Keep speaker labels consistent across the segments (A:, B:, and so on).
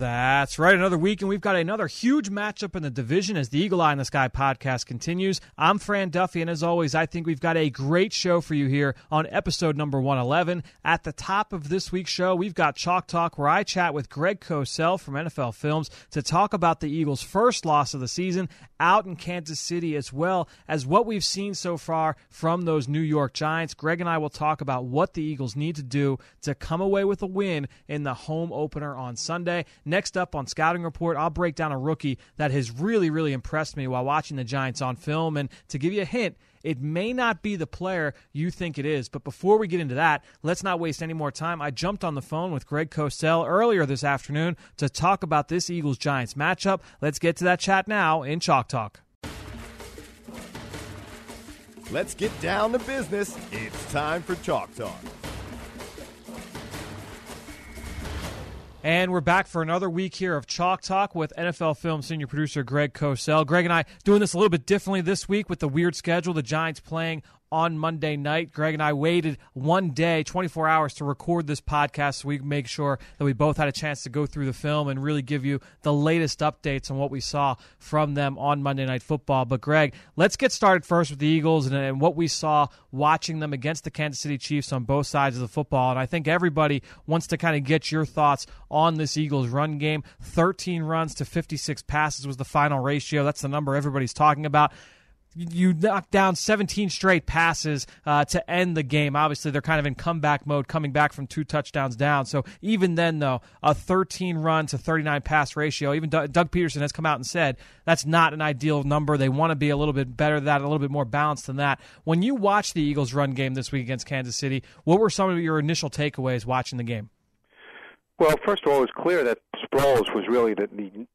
A: That's right. Another week, and we've got another huge matchup in the division as the Eagle Eye in the Sky podcast continues. I'm Fran Duffy, and as always, I think we've got a great show for you here on episode number 111. At the top of this week's show, we've got Chalk Talk, where I chat with Greg Cosell from NFL Films to talk about the Eagles' first loss of the season out in Kansas City, as well as what we've seen so far from those New York Giants. Greg and I will talk about what the Eagles need to do to come away with a win in the home opener on Sunday. Next up on Scouting Report, I'll break down a rookie that has really, really impressed me while watching the Giants on film. And to give you a hint, it may not be the player you think it is. But before we get into that, let's not waste any more time. I jumped on the phone with Greg Cosell earlier this afternoon to talk about this Eagles Giants matchup. Let's get to that chat now in Chalk Talk.
B: Let's get down to business. It's time for Chalk Talk.
A: And we're back for another week here of Chalk Talk with NFL Film senior producer Greg Cosell. Greg and I doing this a little bit differently this week with the weird schedule. The Giants playing on Monday night. Greg and I waited one day, 24 hours, to record this podcast so we make sure that we both had a chance to go through the film and really give you the latest updates on what we saw from them on Monday Night Football. But, Greg, let's get started first with the Eagles and, and what we saw watching them against the Kansas City Chiefs on both sides of the football. And I think everybody wants to kind of get your thoughts on this Eagles run game. 13 runs to 56 passes was the final ratio. That's the number everybody's talking about you knocked down 17 straight passes uh, to end the game. Obviously, they're kind of in comeback mode, coming back from two touchdowns down. So even then, though, a 13 run to 39 pass ratio. Even Doug, Pederson has come out and said that's not an ideal number. They want to be a little bit better than that, a little bit more balanced than that. When you watch the Eagles' run game this week against Kansas City, what were some of your initial takeaways watching the game?
C: Well, first of all, it was clear that Sproles was really the, the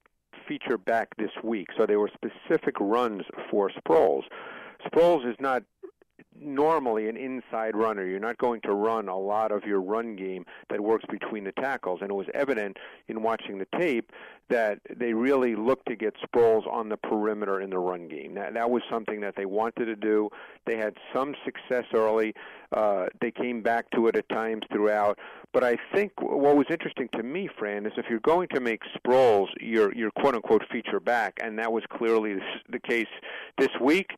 C: feature back this week. So there were specific runs for Sproles. Sproles is not normally an inside runner. You're not going to run a lot of your run game that works between the tackles. And it was evident in watching the tape that they really looked to get Sproles on the perimeter in the run game. That, that was something that they wanted to do. They had some success early. Uh, they came back to it at times throughout. But I think what was interesting to me, Fran, is if you're going to make Sproles your your quote unquote feature back, and that was clearly the case this week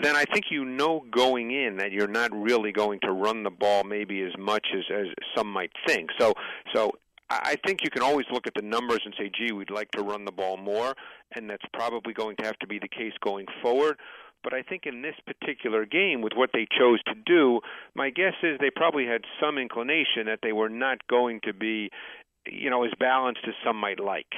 C: then I think you know going in that you're not really going to run the ball maybe as much as as some might think. So so I think you can always look at the numbers and say, gee, we'd like to run the ball more, and that's probably going to have to be the case going forward. But I think in this particular game, with what they chose to do, my guess is they probably had some inclination that they were not going to be, you know, as balanced as some might like.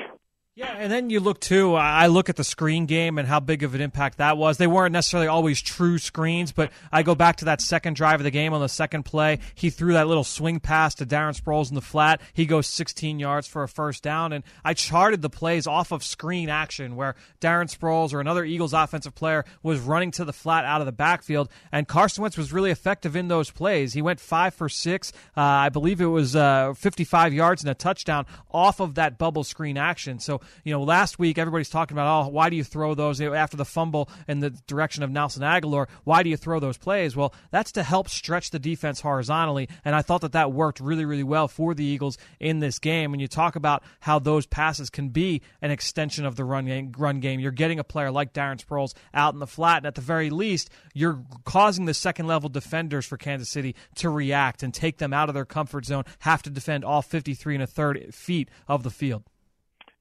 A: Yeah, and then you look too. I look at the screen game and how big of an impact that was. They weren't necessarily always true screens, but I go back to that second drive of the game on the second play. He threw that little swing pass to Darren Sproles in the flat. He goes 16 yards for a first down, and I charted the plays off of screen action where Darren Sproles or another Eagles offensive player was running to the flat out of the backfield, and Carson Wentz was really effective in those plays. He went five for six. Uh, I believe it was uh, 55 yards and a touchdown off of that bubble screen action. So you know, last week everybody's talking about, oh, why do you throw those after the fumble in the direction of Nelson Agholor? Why do you throw those plays? Well, that's to help stretch the defense horizontally, and I thought that that worked really, really well for the Eagles in this game. When you talk about how those passes can be an extension of the run game, run game, you're getting a player like Darren Sproles out in the flat, and at the very least, you're causing the second level defenders for Kansas City to react and take them out of their comfort zone, have to defend all 53 and a third feet of the field.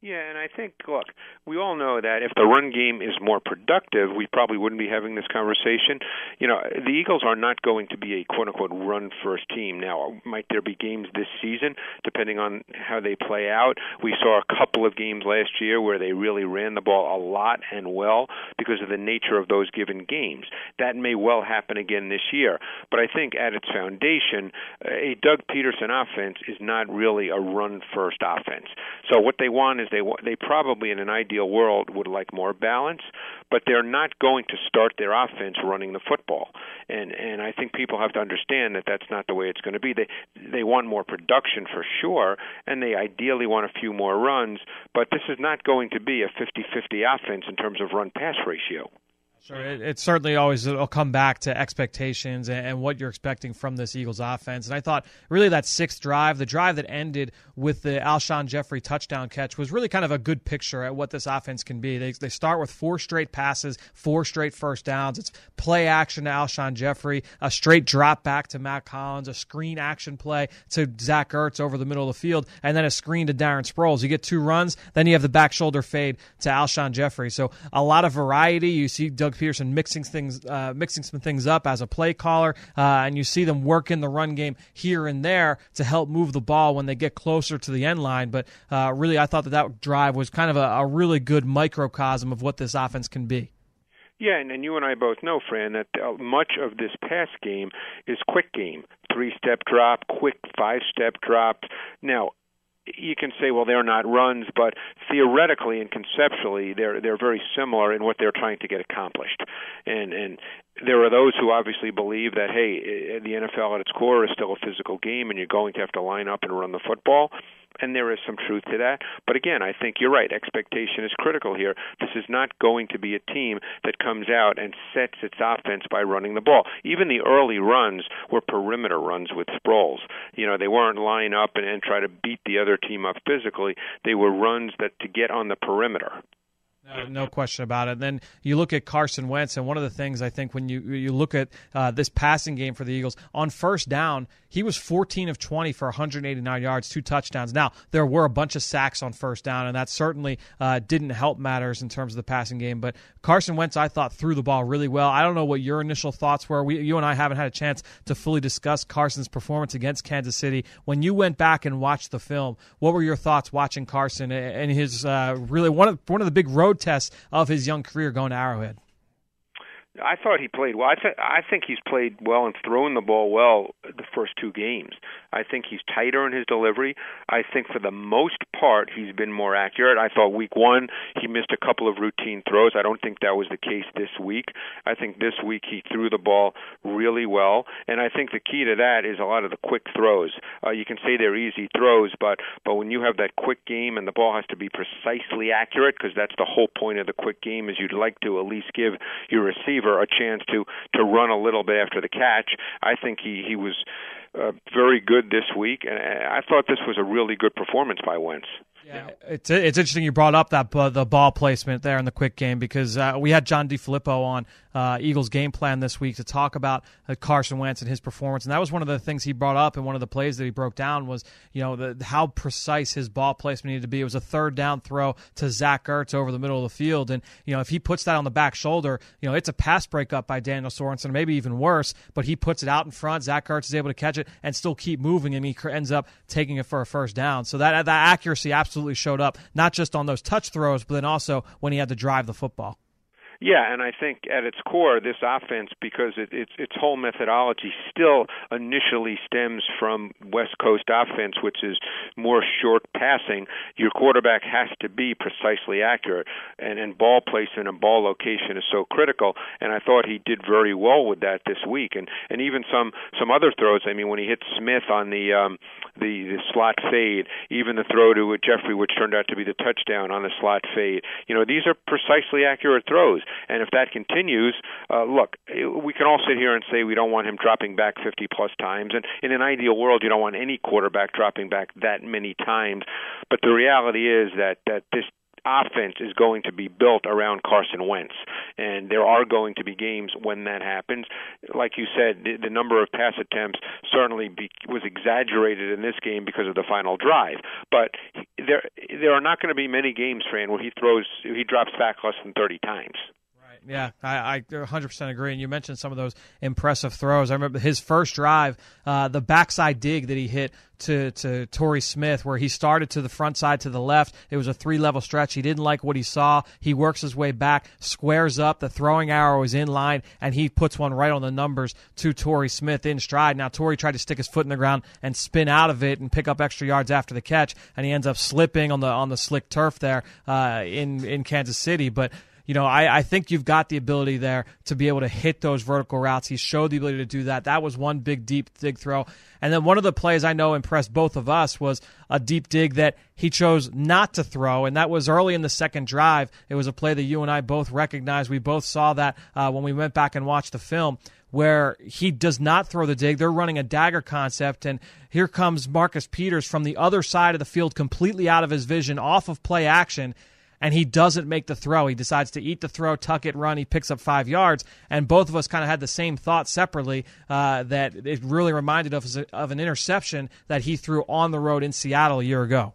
C: Yeah, and I think, look, we all know that if the run game is more productive, we probably wouldn't be having this conversation. You know, the Eagles are not going to be a quote unquote run first team. Now, might there be games this season, depending on how they play out? We saw a couple of games last year where they really ran the ball a lot and well because of the nature of those given games. That may well happen again this year. But I think at its foundation, a Doug Pederson offense is not really a run first offense. So what they want is they they probably in an ideal world would like more balance, but they're not going to start their offense running the football. And and I think people have to understand that that's not the way it's going to be. They they want more production for sure, and they ideally want a few more runs, but this is not going to be a 50-50 offense in terms of run pass ratio.
A: Sure, it, it, certainly always it'll come back to expectations and, and, what you're expecting from this Eagles offense. And I thought really that sixth drive, the drive that ended with the Alshon Jeffery touchdown catch, was really kind of a good picture at what this offense can be. They, they start with four straight passes, four straight first downs. It's play action to Alshon Jeffery, a straight drop back to Mack Hollins, a screen action play to Zach Ertz over the middle of the field, and then a screen to Darren Sproles. You get two runs, then you have the back shoulder fade to Alshon Jeffery. So a lot of variety. You see Doug Pederson mixing things, uh, mixing some things up as a play caller, uh, and you see them work in the run game here and there to help move the ball when they get closer to the end line. But uh, really, I thought that that drive was kind of a, a really good microcosm of what this offense can be.
C: Yeah, and, and you and I both know, Fran, that uh, much of this pass game is quick game. Three step drop, quick five step drop. Now, you can say, well, they're not runs, but theoretically and conceptually, they're they're very similar in what they're trying to get accomplished. And and there are those who obviously believe that hey, eh, the NFL at its core is still a physical game, and you're going to have to line up and run the football and there is some truth to that. But again, I think you're right. Expectation is critical here. This is not going to be a team that comes out and sets its offense by running the ball. Even the early runs were perimeter runs with Sproles. You know, they weren't line up and, and try to beat the other team up physically. They were runs that to get on the perimeter.
A: No, no, question about it. And then you look at Carson Wentz, and one of the things I think when you you look at uh, this passing game for the Eagles on first down, he was 14 of 20 for 189 yards, two touchdowns. Now there were a bunch of sacks on first down, and that certainly uh, didn't help matters in terms of the passing game. But Carson Wentz, I thought, threw the ball really well. I don't know what your initial thoughts were. We, you and I haven't had a chance to fully discuss Carson's performance against Kansas City. When you went back and watched the film, what were your thoughts watching Carson and his uh, really one of one of the big road road tests of his young career going to Arrowhead.
C: I thought he played well. I, th- I think he's played well and thrown the ball well the first two games. I think he's tighter in his delivery. I think for the most part he's been more accurate. I thought week one he missed a couple of routine throws. I don't think that was the case this week. I think this week he threw the ball really well, and I think the key to that is a lot of the quick throws. Uh, you can say they're easy throws, but but when you have that quick game and the ball has to be precisely accurate, because that's the whole point of the quick game, is you'd like to at least give your receiver a chance to to run a little bit after the catch. I think he he was uh, very good this week, and I thought this was a really good performance by Wentz.
A: Yeah, it's it's interesting you brought up that uh, the ball placement there in the quick game because uh, we had John DeFilippo on uh, Eagles game plan this week to talk about uh, Carson Wentz and his performance, and that was one of the things he brought up and one of the plays that he broke down was you know the, how precise his ball placement needed to be. It was a third down throw to Zach Ertz over the middle of the field, and you know if he puts that on the back shoulder, you know it's a pass breakup by Daniel Sorensen, maybe even worse, but he puts it out in front. Zach Ertz is able to catch it and still keep moving, and he ends up taking it for a first down. So that that accuracy absolutely showed up, not just on those touch throws, but then also when he had to drive the football.
C: Yeah, and I think at its core, this offense, because it, its its whole methodology still initially stems from West Coast offense, which is more short passing. Your quarterback has to be precisely accurate, and and ball placement and ball location is so critical. And I thought he did very well with that this week, and and even some some other throws. I mean, when he hit Smith on the um, the the slot fade, even the throw to Jeffery, which turned out to be the touchdown on the slot fade. You know, these are precisely accurate throws. And if that continues, uh, look, we can all sit here and say we don't want him dropping back 50 plus times. And in an ideal world, you don't want any quarterback dropping back that many times. But the reality is that that this offense is going to be built around Carson Wentz, and there are going to be games when that happens. Like you said, the, the number of pass attempts certainly be, was exaggerated in this game because of the final drive. But there, there are not going to be many games, Fran, where he throws, he drops back less than 30 times.
A: Yeah, I, I 100% agree. And you mentioned some of those impressive throws. I remember his first drive, uh, the backside dig that he hit to to Torrey Smith, where he started to the front side to the left. It was a three level stretch. He didn't like what he saw. He works his way back, squares up. The throwing arrow is in line, and he puts one right on the numbers to Torrey Smith in stride. Now Torrey tried to stick his foot in the ground and spin out of it and pick up extra yards after the catch, and he ends up slipping on the on the slick turf there uh, in in Kansas City, but you know, I, I think you've got the ability there to be able to hit those vertical routes. He showed the ability to do that. That was one big, deep dig throw. And then one of the plays I know impressed both of us was a deep dig that he chose not to throw, and that was early in the second drive. It was a play that you and I both recognized. We both saw that uh, when we went back and watched the film where he does not throw the dig. They're running a dagger concept, and here comes Marcus Peters from the other side of the field, completely out of his vision, off of play action and he doesn't make the throw. He decides to eat the throw, tuck it, run. He picks up five yards, and both of us kind of had the same thought separately uh, that it really reminded us of an interception that he threw on the road in Seattle a year ago.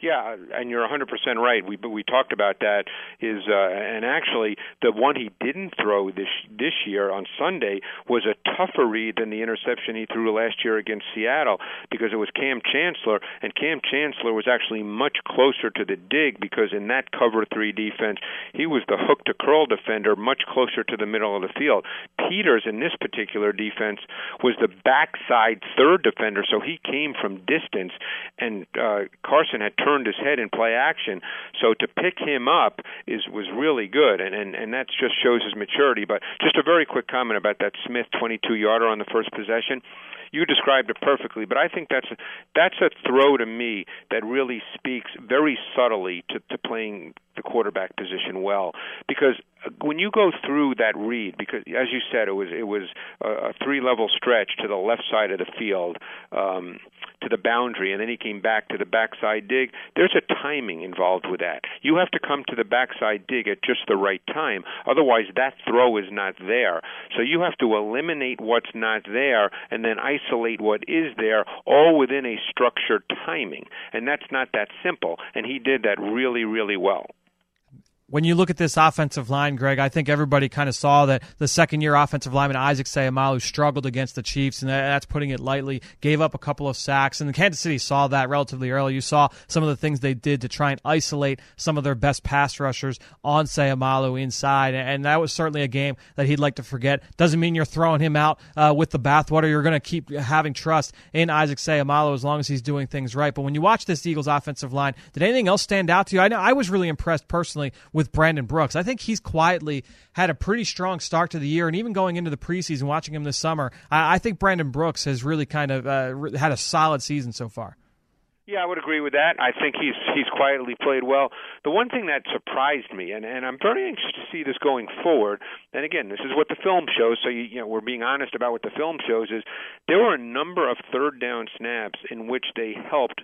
C: Yeah, and you're 100% right. We we talked about that. Is uh, and actually the one he didn't throw this this year on Sunday was a tougher read than the interception he threw last year against Seattle because it was Kam Chancellor, and Kam Chancellor was actually much closer to the dig because in that cover three defense he was the hook to curl defender, much closer to the middle of the field. Peters in this particular defense was the backside third defender, so he came from distance, and uh, Carson had turned his head in play action. So to pick him up is was really good, and and and that just shows his maturity. But just a very quick comment about that Smith 22 yarder on the first possession you described it perfectly, but I think that's a, that's a throw to me that really speaks very subtly to, to playing the quarterback position well. Because when you go through that read because as you said it was it was a, three level stretch to the left side of the field um to the boundary and then he came back to the backside dig there's a timing involved with that. You have to come to the backside dig at just the right time. Otherwise that throw is not there. So you have to eliminate what's not there and then isolate what is there all within a structured timing. And that's not that simple. And he did that really really well
A: when you look at this offensive line, Greg, I think everybody kind of saw that the second year offensive lineman Isaac Seumalo struggled against the Chiefs, and that's putting it lightly. Gave up a couple of sacks, and Kansas City saw that relatively early. You saw some of the things they did to try and isolate some of their best pass rushers on Seumalo inside, and that was certainly a game that he'd like to forget. Doesn't mean you're throwing him out uh, with the bathwater. You're going to keep having trust in Isaac Seumalo as long as he's doing things right. But when you watch this Eagles offensive line, did anything else stand out to you? I know I was really impressed personally with Brandon Brooks. I think he's quietly had a pretty strong start to the year, and even going into the preseason, watching him this summer, I, I think Brandon Brooks has really kind of uh, had a solid season so far.
C: Yeah, I would agree with that. I think he's he's quietly played well. The one thing that surprised me, and and I'm very anxious to see this going forward. And again, this is what the film shows. So you, you know, we're being honest about what the film shows. Is there were a number of third down snaps in which they helped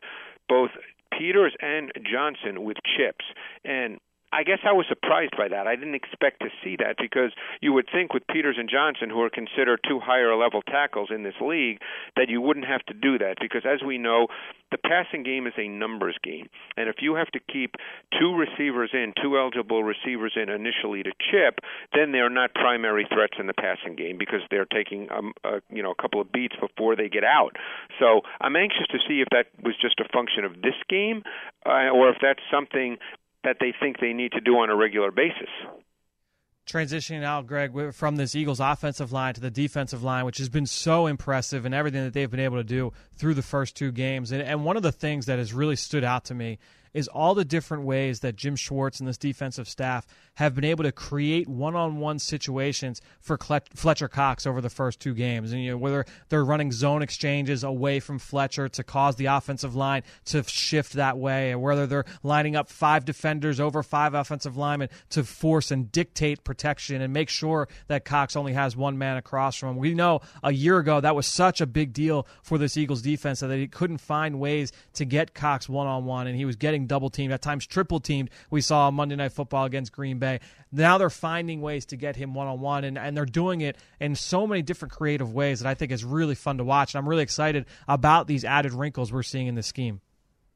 C: both Peters and Johnson with chips, and I guess I was surprised by that. I didn't expect to see that because you would think with Peters and Johnson, who are considered two higher level tackles in this league, that you wouldn't have to do that because, as we know, the passing game is a numbers game, and if you have to keep two receivers in, two eligible receivers in initially to chip, then they're not primary threats in the passing game because they're taking um, a, you know a couple of beats before they get out. So I'm anxious to see if that was just a function of this game, uh, or if that's something that they think they need to do on a regular basis.
A: Transitioning out, Greg, from this Eagles offensive line to the defensive line, which has been so impressive and everything that they've been able to do through the first two games. And, and one of the things that has really stood out to me is all the different ways that Jim Schwartz and this defensive staff have been able to create one-on-one situations for Fletcher Cox over the first two games. And you know whether they're running zone exchanges away from Fletcher to cause the offensive line to shift that way, or whether they're lining up five defenders over five offensive linemen to force and dictate protection and make sure that Cox only has one man across from him. We know a year ago that was such a big deal for this Eagles defense that he couldn't find ways to get Cox one-on-one, and he was getting double teamed, at times triple teamed. We saw Monday Night Football against Green Bay. Now they're finding ways to get him one on one, and and they're doing it in so many different creative ways that I think is really fun to watch. And I'm really excited about these added wrinkles we're seeing in the scheme.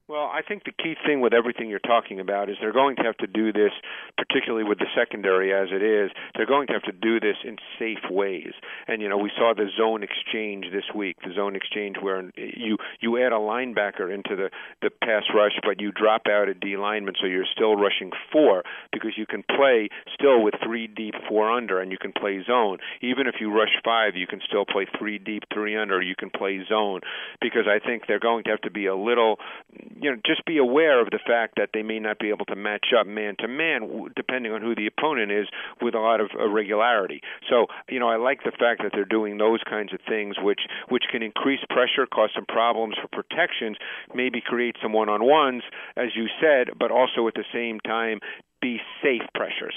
C: Well, I think the key thing with everything you're talking about is they're going to have to do this, particularly with the secondary as it is. They're going to have to do this in safe ways. And you know, we saw the zone exchange this week. The zone exchange where you you add a linebacker into the the pass rush, but you drop out a D lineman, so you're still rushing four because you can play still with three deep, four under, and you can play zone. Even if you rush five, you can still play three deep, three under. You can play zone because I think they're going to have to be a little you know, just be aware of the fact that they may not be able to match up man to man, depending on who the opponent is, with a lot of irregularity. So, you know, I like the fact that they're doing those kinds of things, which which can increase pressure, cause some problems for protections, maybe create some one-on-ones, as you said, but also at the same time be safe pressures.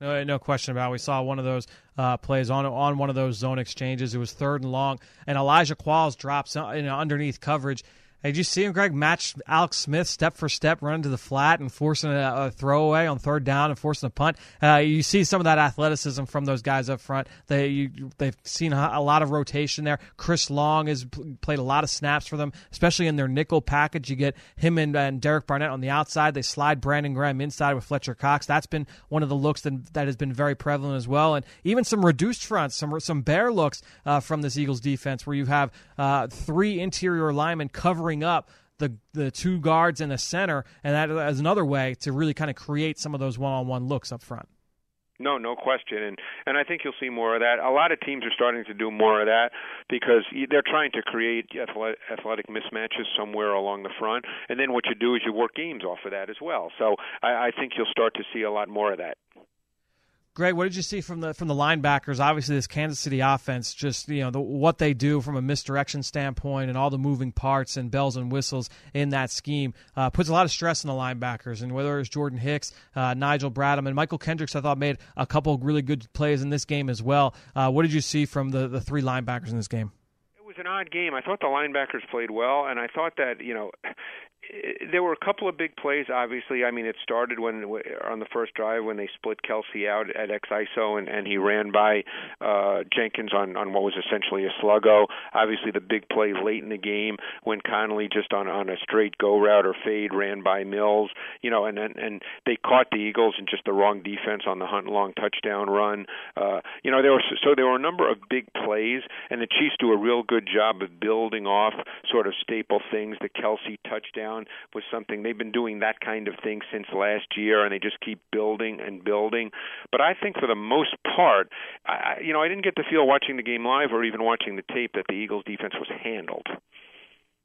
A: No, no question about. it. We saw one of those uh, plays on on one of those zone exchanges. It was third and long, and Elijah Qualls drops uh, you know, underneath coverage Hey, did you see him, Greg, match Alex Smith step for step, running to the flat and forcing a, a throwaway on third down and forcing a punt? Uh, you see some of that athleticism from those guys up front. They you, they've seen a, lot of rotation there. Chris Long has played a lot of snaps for them, especially in their nickel package. You get him and, and Derek Barnett on the outside. They slide Brandon Graham inside with Fletcher Cox. That's been one of the looks that, that has been very prevalent as well, and even some reduced fronts, some some bear looks uh, from this Eagles defense, where you have uh, three interior linemen covering covering up the the two guards and the center, and that is another way to really kind of create some of those one-on-one looks up front.
C: No, no question, and and I think you'll see more of that. A lot of teams are starting to do more of that because they're trying to create athletic mismatches somewhere along the front, and then what you do is you work games off of that as well. So I, I think you'll start to see a lot more of that.
A: Greg, what did you see from the from the linebackers? Obviously, this Kansas City offense, just you know the, what they do from a misdirection standpoint, and all the moving parts and bells and whistles in that scheme uh, puts a lot of stress on the linebackers. And whether it's Jordan Hicks, uh, Nigel Bradham, and Mychal Kendricks, I thought made a couple really good plays in this game as well. Uh, what did you see from the the three linebackers in this game?
C: It was an odd game. I thought the linebackers played well, and I thought that you know there were a couple of big plays. Obviously, I mean, it started when on the first drive when they split Kelce out at X ISO and, and he ran by uh, Jenkins on on what was essentially a sluggo. Obviously, the big play late in the game when Conley just on on a straight go route or fade ran by Mills. You know, and and, and they caught the Eagles in just the wrong defense on the Hunt long touchdown run. Uh, you know, there were so there were a number of big plays, and the Chiefs do a real good job of building off sort of staple things. The Kelce touchdown down was something they've been doing that kind of thing since last year, and they just keep building and building. But I think for the most part, I, you know, I didn't get the feel watching the game live or even watching the tape that the Eagles defense was handled.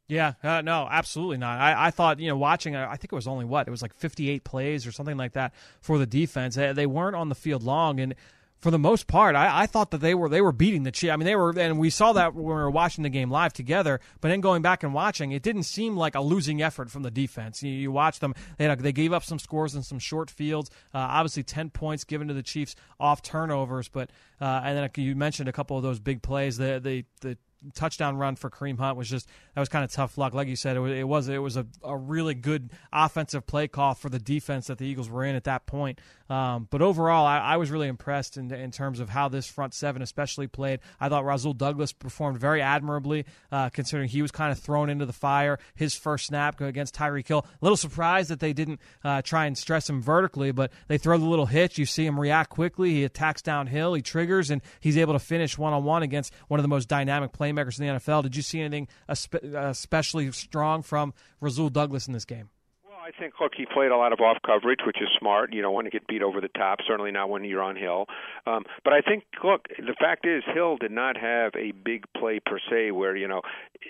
A: Yeah, uh, no, absolutely not. I, I thought, you know, watching, I think it was only what? It was like 58 plays or something like that for the defense. They, they weren't on the field long. And for the most part, I, I, thought that they were they were beating the Chiefs. I mean, they were, and we saw that when we were watching the game live together. But then going back and watching, it didn't seem like a losing effort from the defense. You, you watch them; they they gave up some scores in some short fields. Uh, obviously, ten points given to the Chiefs off turnovers, but uh, and then you mentioned a couple of those big plays. The the the touchdown run for Kareem Hunt was just that was kind of tough luck. Like you said, it was it was, it was a, a really good offensive play call for the defense that the Eagles were in at that point. Um, but overall, I, I, was really impressed in, in terms of how this front seven especially played. I thought Rasul Douglas performed very admirably, uh, considering he was kind of thrown into the fire his first snap against Tyreek Hill. A little surprised that they didn't uh, try and stress him vertically, but they throw the little hitch. You see him react quickly. He attacks downhill. He triggers, and he's able to finish one on one against one of the most dynamic playmakers in the NFL. Did you see anything uh, especially strong from Rasul Douglas in this game?
C: I think look, he played a lot of off coverage, which is smart. You don't want to get beat over the top, certainly not when you're on Hill. Um, but I think look, the fact is Hill did not have a big play per se where you know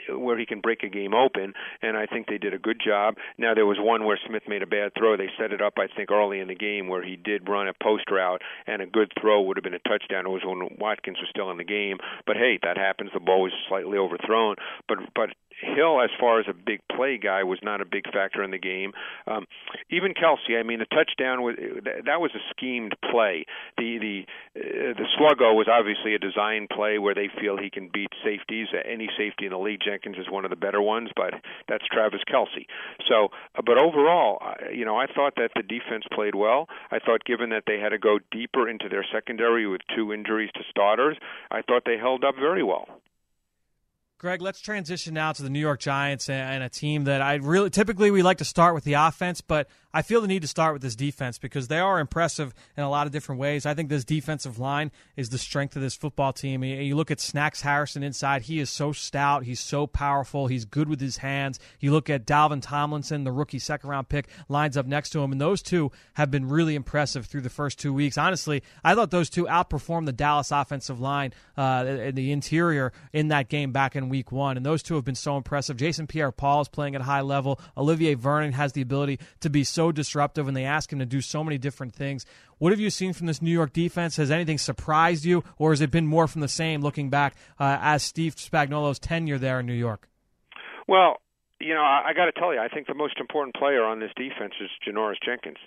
C: where he can break a game open, and I think they did a good job. Now there was one where Smith made a bad throw. They set it up, I think, early in the game where he did run a post route, and a good throw would have been a touchdown. It was when Watkins was still in the game. But hey, that happens. The ball was slightly overthrown, but but Hill, as far as a big play guy, was not a big factor in the game. Um, even Kelce, I mean, the touchdown was that was a schemed play. The the uh, the sluggo was obviously a design play where they feel he can beat safeties. Any safety in the league, Jenkins is one of the better ones, but that's Travis Kelce. So, uh, but overall, you know, I thought that the defense played well. I thought, given that they had to go deeper into their secondary with two injuries to starters, I thought they held up very well.
A: Greg, let's transition now to the New York Giants and a team that I really typically we like to start with the offense, but I feel the need to start with this defense because they are impressive in a lot of different ways. I think this defensive line is the strength of this football team. You look at Snacks Harrison inside, he is so stout, he's so powerful, he's good with his hands. You look at Dalvin Tomlinson, the rookie second round pick, lines up next to him, and those two have been really impressive through the first two weeks. Honestly, I thought those two outperformed the Dallas offensive line, uh, in the interior in that game back in week one. And those two have been so impressive. Jason Pierre Paul is playing at a high level. Olivier Vernon has the ability to be so disruptive, and they ask him to do so many different things. What have you seen from this New York defense? Has anything surprised you, or has it been more from the same looking back uh, as Steve Spagnuolo's tenure there in New York?
C: Well, you know, I, I got to tell you, I think the most important player on this defense is Janoris Jenkins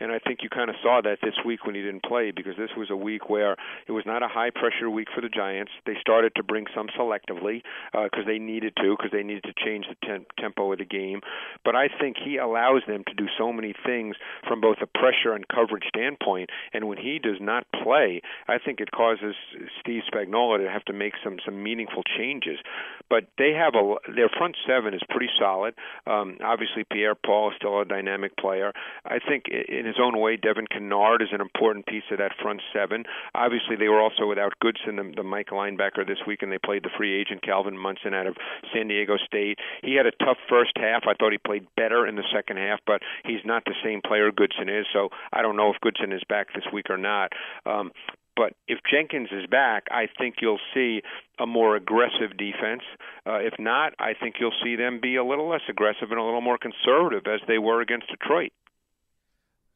C: and I think you kind of saw that this week when he didn't play because this was a week where it was not a high pressure week for the Giants. They started to bring some selectively because uh, they needed to because they needed to change the tem- tempo of the game. But I think he allows them to do so many things from both a pressure and coverage standpoint. And when he does not play, I think it causes Steve Spagnuolo to have to make some some meaningful changes. But they have a their front seven is pretty solid. Um, obviously, Pierre Paul is still a dynamic player. I think in his own way, Devon Kennard is an important piece of that front seven. Obviously, they were also without Goodson, the, the Mike linebacker, this week, and they played the free agent Calvin Munson out of San Diego State. He had a tough first half. I thought he played better in the second half, but he's not the same player Goodson is. So I don't know if Goodson is back this week or not. Um, but if Jenkins is back, I think you'll see a more aggressive defense. Uh, if not, I think you'll see them be a little less aggressive and a little more conservative as they were against Detroit.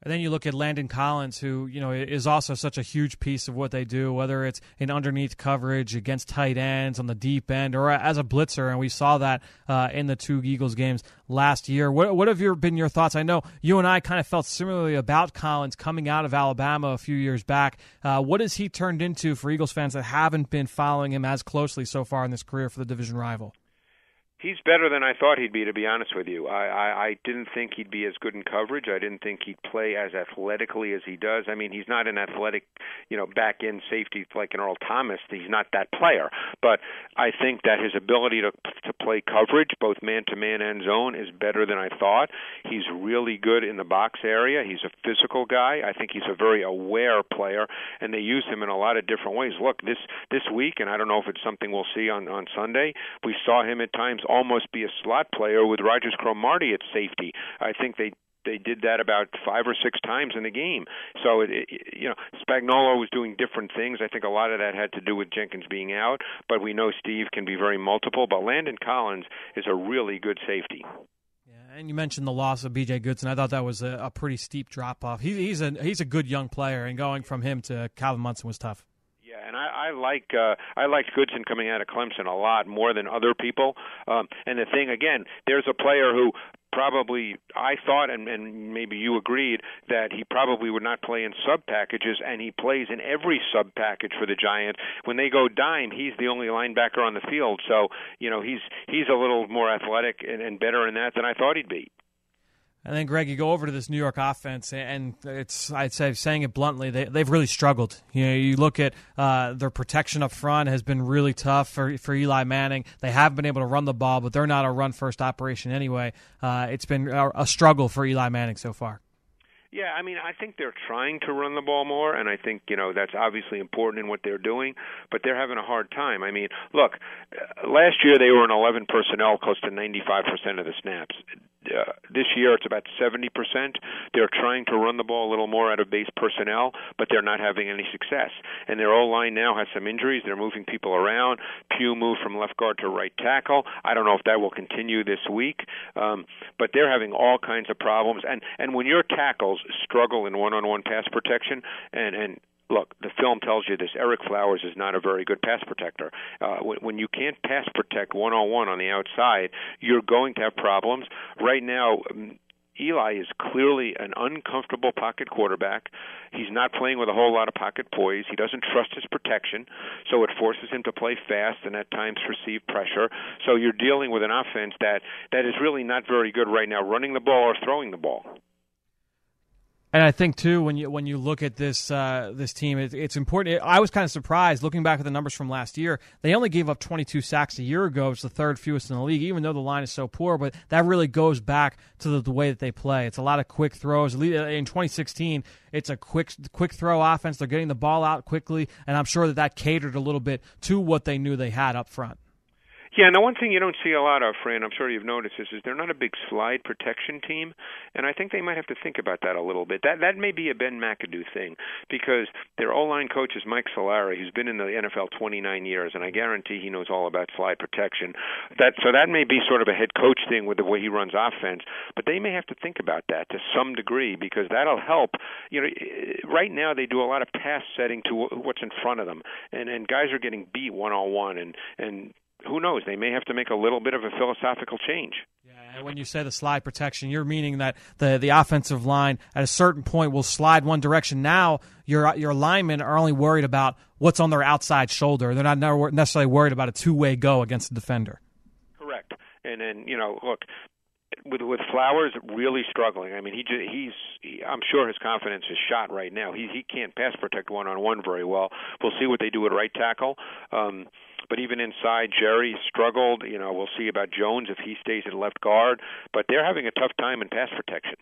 A: And then you look at Landon Collins, who you know is also such a huge piece of what they do, whether it's in underneath coverage against tight ends on the deep end, or as a blitzer. And we saw that uh, in the two Eagles games last year. What, what have your, been your thoughts? I know you and I kind of felt similarly about Collins coming out of Alabama a few years back. Uh, what has he turned into for Eagles fans that haven't been following him as closely so far in this career for the division rival?
C: He's better than I thought he'd be, to be honest with you. I, I, I didn't think he'd be as good in coverage. I didn't think he'd play as athletically as he does. I mean, he's not an athletic, you know, back end safety like an Earl Thomas. He's not that player. But I think that his ability to to play coverage, both man to man and zone, is better than I thought. He's really good in the box area. He's a physical guy. I think he's a very aware player, and they use him in a lot of different ways. Look, this this week, and I don't know if it's something we'll see on on Sunday. We saw him at times almost be a slot player with Rodgers Cromartie at safety. I think they they did that about five or six times in the game. So it, it, you know, Spagnuolo was doing different things. I think a lot of that had to do with Jenkins being out, but we know Steve can be very multiple. But Landon Collins is a really good safety.
A: Yeah, and you mentioned the loss of B.J. Goodson. I thought that was a, a pretty steep drop off. He, he's a he's a good young player, and going from him to Calvin Munson was tough
C: and I, I like uh, I liked Goodson coming out of Clemson a lot more than other people. Um, and the thing again, there's a player who probably I thought, and, and maybe you agreed that he probably would not play in sub packages, and he plays in every sub package for the Giants. When they go dime, he's the only linebacker on the field, so you know he's he's a little more athletic and, and better in that than I thought he'd be.
A: And then, Greg, you go over to this New York offense, and it's, I'd say, saying it bluntly, they, they've really struggled. You know, you look at uh, their protection up front has been really tough for, for Eli Manning. They have been able to run the ball, but they're not a run first operation anyway. Uh, it's been a, a struggle for Eli Manning so far.
C: Yeah, I mean, I think they're trying to run the ball more, and I think you know that's obviously important in what they're doing. But they're having a hard time. I mean, look, uh, last year they were in 11 personnel, close to 95% of the snaps. Uh, this year it's about 70%. They're trying to run the ball a little more out of base personnel, but they're not having any success. And their O line now has some injuries. They're moving people around. Pugh moved from left guard to right tackle. I don't know if that will continue this week, um, but they're having all kinds of problems. And and when your tackles struggle in one-on-one pass protection, and and look, the film tells you this. Ereck Flowers is not a very good pass protector. Uh, when, when you can't pass protect one on one on the outside, you're going to have problems. Right now, um, Eli is clearly an uncomfortable pocket quarterback. He's not playing with a whole lot of pocket poise. He doesn't trust his protection, so it forces him to play fast and at times receive pressure. So you're dealing with an offense that that is really not very good right now, running the ball or throwing the ball.
A: And I think too, when you when you look at this uh, this team, it, it's important. I was kind of surprised looking back at the numbers from last year. They only gave up 22 sacks a year ago. It's the third fewest in the league, even though the line is so poor. But that really goes back to the, the way that they play. It's a lot of quick throws. In 2016, it's a quick quick throw offense. They're getting the ball out quickly, and I'm sure that that catered a little bit to what they knew they had up front.
C: Yeah, the one thing you don't see a lot of, Fran, I'm sure you've noticed this, is they're not a big slide protection team, and I think they might have to think about that a little bit. That that may be a Ben McAdoo thing because their O-line coach is Mike Solari, who's been in the NFL 29 years, and I guarantee he knows all about slide protection. That so that may be sort of a head coach thing with the way he runs offense, but they may have to think about that to some degree because that'll help. You know, right now they do a lot of pass setting to what's in front of them, and and guys are getting beat one on one, and and who knows? They may have to make a little bit of a philosophical change.
A: Yeah, and when you say the slide protection, you're meaning that the the offensive line at a certain point will slide one direction. Now your your linemen are only worried about what's on their outside shoulder. They're not necessarily worried about a two way go against the defender.
C: Correct. And then you know, look, with with Flowers really struggling. I mean, he just, he's he, I'm sure his confidence is shot right now. He he can't pass protect one on one very well. We'll see what they do at right tackle. Um, but even inside, Jerry struggled. You know, we'll see about Jones if he stays at left guard. But they're having a tough time in pass protection.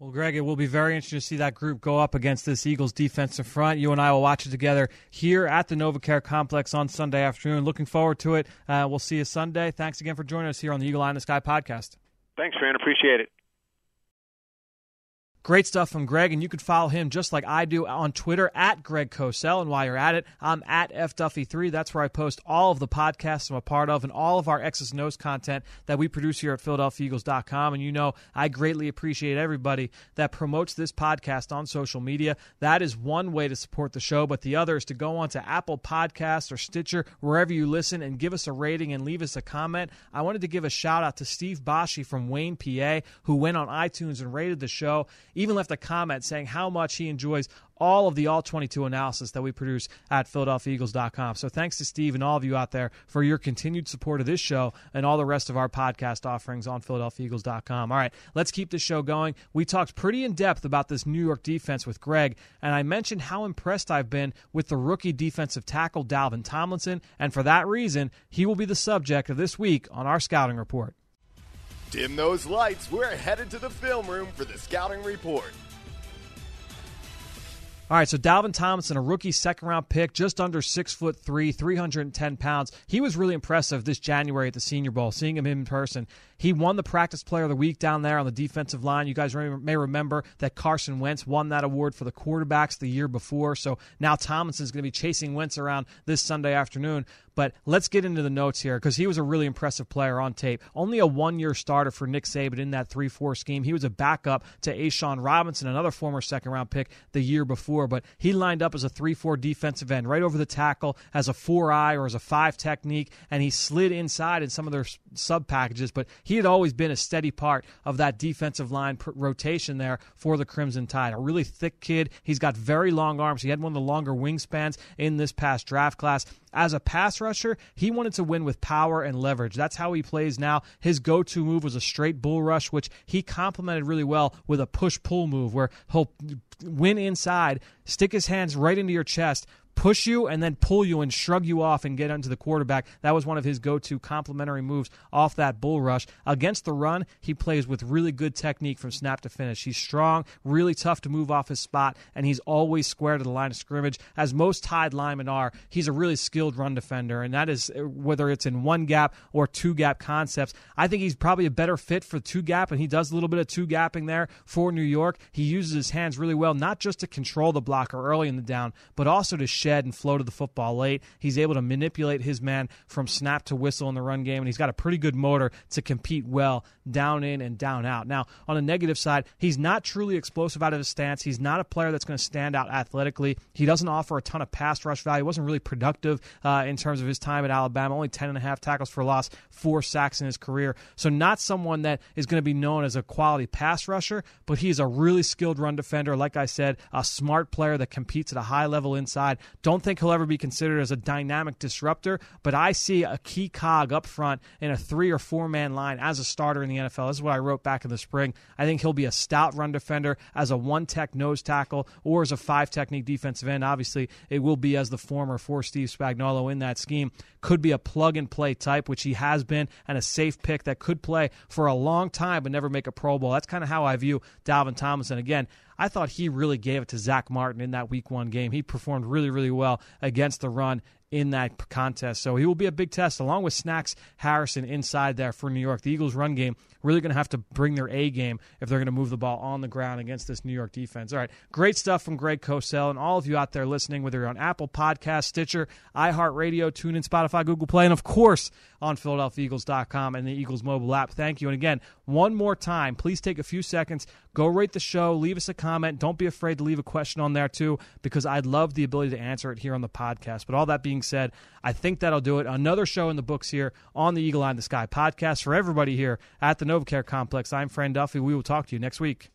A: Well, Greg, it will be very interesting to see that group go up against this Eagles defensive front. You and I will watch it together here at the NovaCare Complex on Sunday afternoon. Looking forward to it. Uh, we'll see you Sunday. Thanks again for joining us here on the Eagle Eye in the Sky podcast.
C: Thanks, Fran. Appreciate it.
A: Great stuff from Greg, and you can follow him just like I do on Twitter at Greg Cosell. And while you're at it, I'm at FDuffy3. That's where I post all of the podcasts I'm a part of and all of our X's and O's content that we produce here at PhiladelphiaEagles.com. And you know, I greatly appreciate everybody that promotes this podcast on social media. That is one way to support the show, but the other is to go on to Apple Podcasts or Stitcher, wherever you listen, and give us a rating and leave us a comment. I wanted to give a shout out to Steve Bashi from Wayne, PA, who went on iTunes and rated the show even left a comment saying how much he enjoys all of the all 22 analysis that we produce at PhiladelphiaEagles.com. So thanks to Steve and all of you out there for your continued support of this show and all the rest of our podcast offerings on PhiladelphiaEagles.com. All right, let's keep this show going. We talked pretty in depth about this New York defense with Greg, and I mentioned how impressed I've been with the rookie defensive tackle Dalvin Tomlinson, and for that reason, he will be the subject of this week on our scouting report.
B: Dim those lights. We're headed to the film room for the scouting report.
A: All right, so Dalvin Tomlinson, a rookie second round pick, just under six foot three, 310 pounds. He was really impressive this January at the Senior Bowl, seeing him in person. He won the Practice Player of the Week down there on the defensive line. You guys may remember that Carson Wentz won that award for the quarterbacks the year before. So now Tomlinson's going to be chasing Wentz around this Sunday afternoon. But let's get into the notes here because he was a really impressive player on tape. Only a one year starter for Nick Saban in that 3 4 scheme. He was a backup to A'Shawn Robinson, another former second round pick the year before. But he lined up as a 3 4 defensive end, right over the tackle, as a 4 eye or as a 5 technique, and he slid inside in some of their sub packages. But he had always been a steady part of that defensive line pr- rotation there for the Crimson Tide. A really thick kid. He's got very long arms. He had one of the longer wingspans in this past draft class. As a pass rusher, he wanted to win with power and leverage. That's how he plays now. His go to move was a straight bull rush, which he complemented really well with a push pull move where he'll win inside, stick his hands right into your chest, push you and then pull you and shrug you off and get onto the quarterback. That was one of his go to complementary moves off that bull rush. Against the run, he plays with really good technique from snap to finish. He's strong, really tough to move off his spot, and he's always square to the line of scrimmage. As most Tide linemen are, he's a really skilled run defender, and that is uh, whether it's in one gap or two gap concepts. I think he's probably a better fit for two gap, and he does a little bit of two gapping there for New York. He uses his hands really well, not just to control the blocker early in the down, but also to shed and flow to the football late. He's able to manipulate his man from snap to whistle in the run game, and he's got a pretty good motor to compete well down in and down out. Now, on the negative side, he's not truly explosive out of his stance. He's not a player that's going to stand out athletically. He doesn't offer a ton of pass rush value. He wasn't really productive uh, in terms of his time at Alabama. Only 10 and a half tackles for loss, four sacks in his career. So not someone that is going to be known as a quality pass rusher, but he's a really skilled run defender. Like I said, a smart player that competes at a high level inside. Don't think he'll ever be considered as a dynamic disruptor, but I see a key cog up front in a three or four man line as a starter in the NFL. This is what I wrote back in the spring. I think he'll be a stout run defender as a one tech nose tackle or as a five technique defensive end. Obviously, it will be as the former for Steve Spagnuolo in that scheme. Could be a plug and play type, which he has been, and a safe pick that could play for a long time but never make a Pro Bowl. That's kind of how I view Dalvin Tomlinson. Again, I thought he really gave it to Zack Martin in that week one game. He performed really, really well against the run in that contest. So he will be a big test, along with Snacks Harrison inside there for New York. The Eagles' run game really going to have to bring their A game if they're going to move the ball on the ground against this New York defense. All right, great stuff from Greg Cosell and all of you out there listening, whether you're on Apple Podcast, Stitcher, iHeartRadio, TuneIn, Spotify, Google Play, and of course on PhiladelphiaEagles.com and the Eagles mobile app. Thank you. And again, one more time, please take a few seconds, go rate the show, leave us a comment. Don't be afraid to leave a question on there too, because I'd love the ability to answer it here on the podcast. But all that being said, I think that'll do it. Another show in the books here on the Eagle Eye in the Sky podcast for everybody here at the NovaCare Complex. I'm Fran Duffy. We will talk to you next week.